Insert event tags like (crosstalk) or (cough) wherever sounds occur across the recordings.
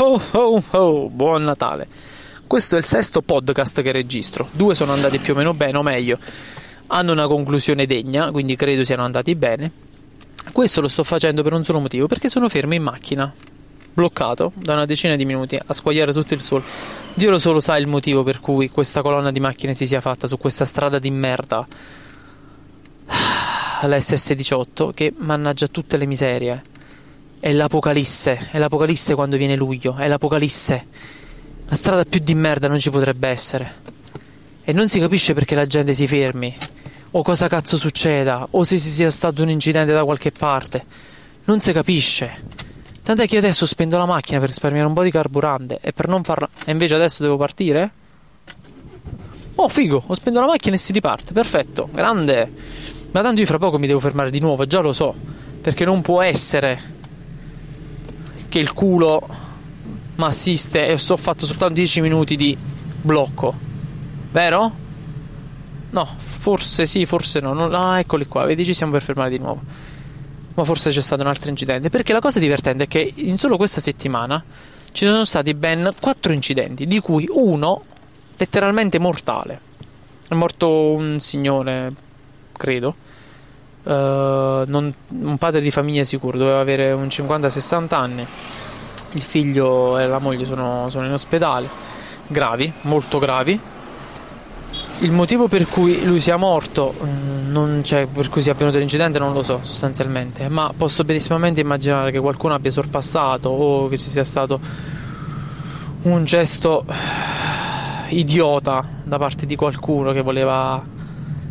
Ho ho ho, buon Natale. Questo è il sesto podcast che registro. Due sono andati più o meno bene, o meglio, hanno una conclusione degna, quindi credo siano andati bene. Questo lo sto facendo per un solo motivo, perché sono fermo in macchina, bloccato da una decina di minuti a squagliare tutto il sole. Dio lo solo sa il motivo per cui questa colonna di macchine si sia fatta su questa strada di merda. La SS18 che mannaggia tutte le miserie. È l'apocalisse, è l'apocalisse quando viene luglio, è l'apocalisse. La strada più di merda non ci potrebbe essere. E non si capisce perché la gente si fermi, o cosa cazzo succeda, o se ci sia stato un incidente da qualche parte. Non si capisce. Tant'è che io adesso spendo la macchina per risparmiare un po' di carburante e per non farla. E invece adesso devo partire? Oh, figo, ho spento la macchina e si riparte. Perfetto, grande. Ma tanto io fra poco mi devo fermare di nuovo, già lo so. Perché non può essere che il culo mi assiste e ho fatto soltanto 10 minuti di blocco. Vero? No, forse sì, forse no. non... Ah, eccoli qua, vedi, ci siamo per fermare di nuovo. Ma forse c'è stato un altro incidente. Perché la cosa divertente è che in solo questa settimana ci sono stati ben 4 incidenti, di cui uno letteralmente mortale. È morto un signore, credo Uh, non, un padre di famiglia sicuro, doveva avere un 50-60 anni. Il figlio e la moglie sono, sono in ospedale, gravi, molto gravi. Il motivo per cui lui sia morto, c'è, per cui sia avvenuto l'incidente, non lo so sostanzialmente, ma posso benissimamente immaginare che qualcuno abbia sorpassato o che ci sia stato un gesto idiota da parte di qualcuno che voleva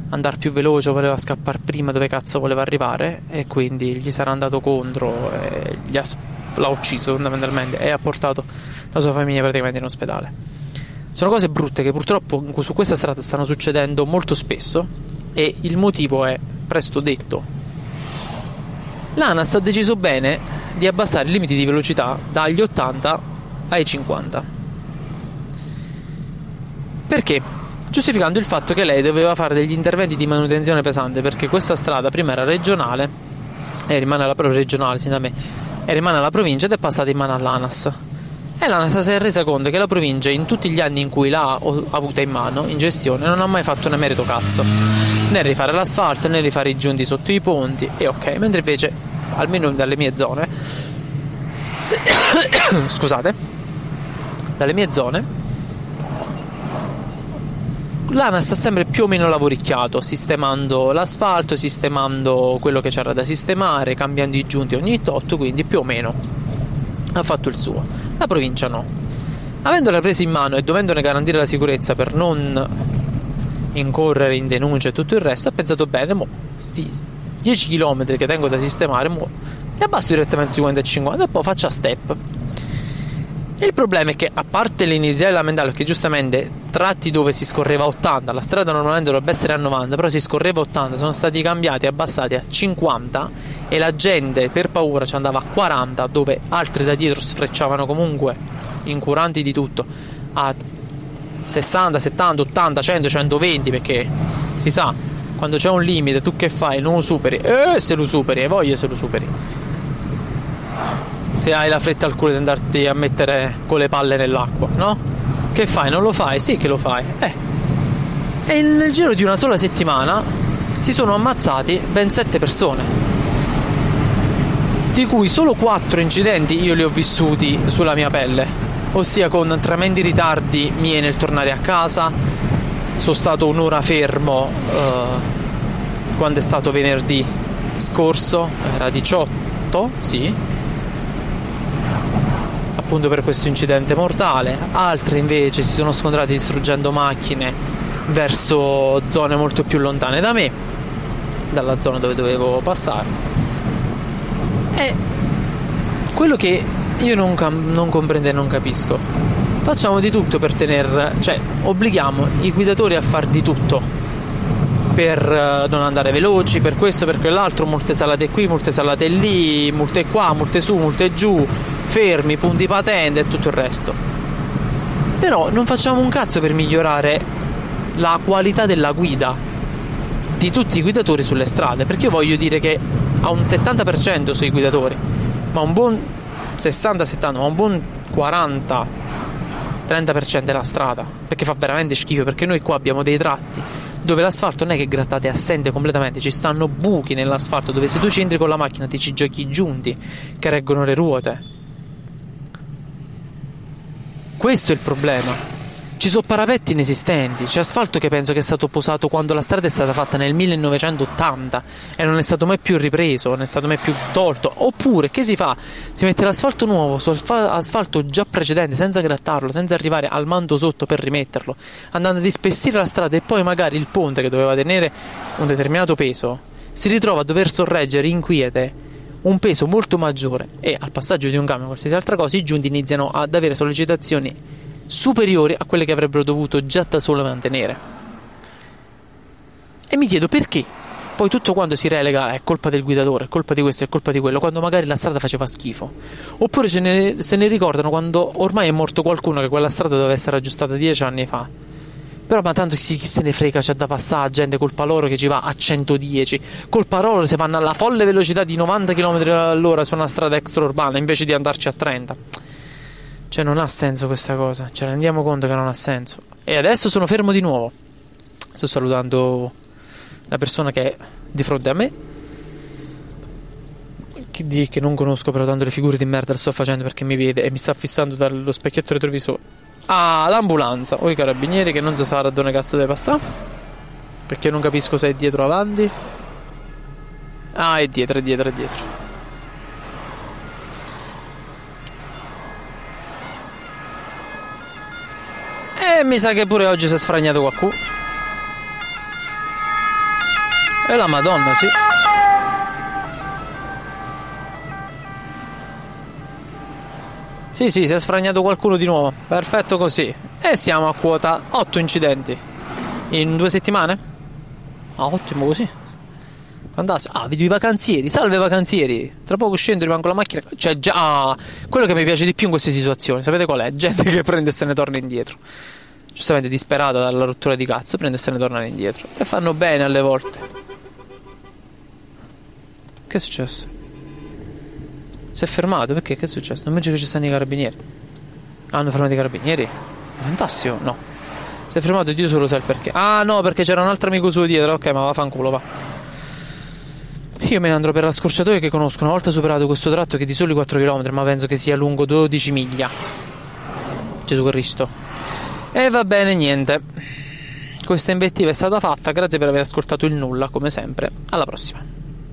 andare più veloce, voleva scappare prima dove cazzo voleva arrivare e quindi gli sarà andato contro ha, l'ha ucciso fondamentalmente e ha portato la sua famiglia praticamente in ospedale. Sono cose brutte che purtroppo su questa strada stanno succedendo molto spesso e il motivo è presto detto. L'ANAS ha deciso bene di abbassare i limiti di velocità dagli 80 ai 50. Perché? Giustificando il fatto che lei doveva fare degli interventi di manutenzione pesante perché questa strada prima era regionale e rimane alla regionale sì, da me e rimane alla provincia ed è passata in mano all'ANAS. E l'ANAS si è resa conto che la provincia in tutti gli anni in cui l'ha avuta in mano in gestione non ha mai fatto un emerito cazzo. Né rifare l'asfalto né rifare i giunti sotto i ponti e ok. Mentre invece almeno dalle mie zone (coughs) scusate dalle mie zone l'ANAS ha sempre più o meno lavoricchiato, sistemando l'asfalto, sistemando quello che c'era da sistemare, cambiando i giunti ogni tot, quindi più o meno ha fatto il suo. La provincia no. Avendola presa in mano e dovendone garantire la sicurezza per non incorrere in denuncia e tutto il resto, ha pensato bene, mo, sti 10 km che tengo da sistemare, mo, li abbasso direttamente 50 e 50 e poi faccio a step. Il problema è che, a parte l'iniziale lamentare, che giustamente tratti dove si scorreva a 80, la strada normalmente dovrebbe essere a 90, però si scorreva a 80, sono stati cambiati e abbassati a 50 e la gente per paura ci andava a 40, dove altri da dietro sfrecciavano comunque, incuranti di tutto, a 60, 70, 80, 100, 120, perché si sa, quando c'è un limite, tu che fai? Non lo superi, e eh, se lo superi, e voglio se lo superi se hai la fretta al culo di andarti a mettere con le palle nell'acqua, no? Che fai? Non lo fai? Sì che lo fai. Eh. E nel giro di una sola settimana si sono ammazzati ben sette persone. Di cui solo quattro incidenti io li ho vissuti sulla mia pelle, ossia con tremendi ritardi miei nel tornare a casa. Sono stato un'ora fermo eh, quando è stato venerdì scorso, era 18, sì, appunto per questo incidente mortale, altre invece si sono scontrate distruggendo macchine verso zone molto più lontane da me, dalla zona dove dovevo passare. E quello che io non, non comprendo e non capisco, facciamo di tutto per tenere, cioè obblighiamo i guidatori a far di tutto per eh, non andare veloci, per questo, per quell'altro, multe salate qui, multe salate lì, multe qua, multe su, multe giù, fermi, punti patente e tutto il resto. Però non facciamo un cazzo per migliorare la qualità della guida di tutti i guidatori sulle strade, perché io voglio dire che a un 70% sui guidatori, ma un buon 60-70, ma un buon 40 30% della strada perché fa veramente schifo perché noi qua abbiamo dei tratti dove l'asfalto non è che grattate è assente completamente ci stanno buchi nell'asfalto dove se tu ci entri con la macchina ti ci giochi giunti che reggono le ruote questo è il problema ci sono parapetti inesistenti, c'è asfalto che penso che è stato posato quando la strada è stata fatta nel 1980 e non è stato mai più ripreso, non è stato mai più tolto. Oppure che si fa? Si mette l'asfalto nuovo su asfalto già precedente senza grattarlo, senza arrivare al mando sotto per rimetterlo, andando ad ispessire la strada e poi magari il ponte che doveva tenere un determinato peso si ritrova a dover sorreggere inquiete un peso molto maggiore e al passaggio di un camion o qualsiasi altra cosa i giunti iniziano ad avere sollecitazioni superiori a quelle che avrebbero dovuto già da solo mantenere. E mi chiedo perché poi tutto quanto si relega è colpa del guidatore, è colpa di questo, è colpa di quello, quando magari la strada faceva schifo. Oppure ne, se ne ricordano quando ormai è morto qualcuno che quella strada doveva essere aggiustata dieci anni fa. Però ma tanto chi, chi se ne frega, c'è da passare gente, colpa loro che ci va a 110, colpa loro se vanno alla folle velocità di 90 km all'ora su una strada extraurbana invece di andarci a 30. Cioè non ha senso questa cosa, ci rendiamo conto che non ha senso. E adesso sono fermo di nuovo. Sto salutando la persona che è di fronte a me. Che, che non conosco, però tanto le figure di merda le sto facendo perché mi vede e mi sta fissando dallo specchietto retrovisore. Ah, l'ambulanza o i carabinieri che non si sa da dove cazzo deve passare. Perché non capisco se è dietro o avanti. Ah, è dietro, è dietro, è dietro. E mi sa che pure oggi si è sfragnato qualcuno. E la madonna, sì. Sì, sì, si è sfragnato qualcuno di nuovo. Perfetto così. E siamo a quota 8 incidenti. In due settimane? Ah, ottimo così. Fantastico. Ah, vedo i vacanzieri. Salve vacanzieri. Tra poco scendo, rimango con la macchina. Cioè, già. Ah, quello che mi piace di più in queste situazioni, sapete qual è? Gente che prende e se ne torna indietro giustamente disperata dalla rottura di cazzo, prende e se ne tornano indietro. E fanno bene alle volte. Che è successo? Si è fermato? Perché? Che è successo? Non vedo che ci stanno i carabinieri. Hanno fermato i carabinieri? Fantastico, no. Si è fermato Dio solo sa il perché. Ah no, perché c'era un altro amico suo dietro. Ok, ma vaffanculo, va. Io me ne andrò per la scorciatoia che conosco. Una volta superato questo tratto che è di soli 4 km, ma penso che sia lungo 12 miglia. Gesù Cristo. E va bene, niente. Questa invettiva è stata fatta, grazie per aver ascoltato il nulla, come sempre. Alla prossima.